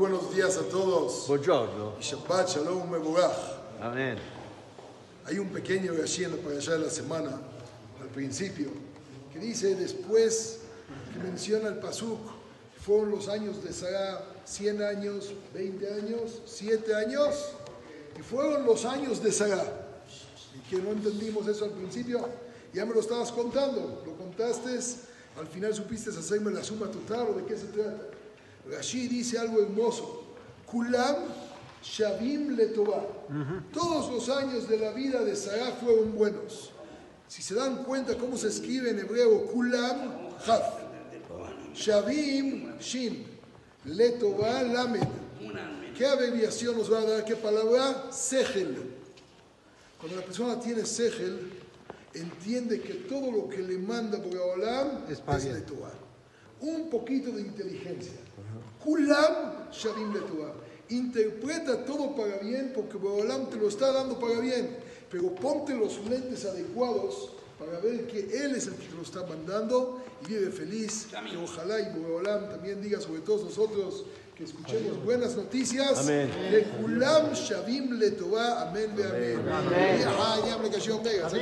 buenos días a todos. Buongiorno. Y Shabbat Shalom Mevorach. Amén. Hay un pequeño Rashi en la parasha de la semana, al principio, que dice después que menciona el Pasuk, fueron los años de Sarah, 100 años, 20 años, 7 años, y fueron los años de Sarah. Y que no entendimos eso al principio, ya me lo estabas contando, lo contaste, al final supiste hacerme la suma total o de qué se trata. Rashi dice algo hermoso, Kulam Shavim Letová. Todos los años de la vida de Sarah fueron buenos. Si se dan cuenta cómo se escribe en hebreo, Kulam Haf. Shavim Shin. Letová Lamed. ¿Qué abreviación nos va a dar? ¿Qué palabra? Sehel. Cuando la persona tiene Sehel, entiende que todo lo que le manda por Olam Es es. Letová. Un poquito de inteligencia. Kulam Shavim Letová. Interpreta todo para bien porque Boreolam te lo está dando para bien. Pero ponte los lentes adecuados para ver que Él es el que te lo está mandando y vive feliz. Que ojalá y Boreolam también diga sobre todos nosotros que escuchemos buenas noticias. Amén. De Kulam Shavim Letová. Amén. ve Amén. Amén.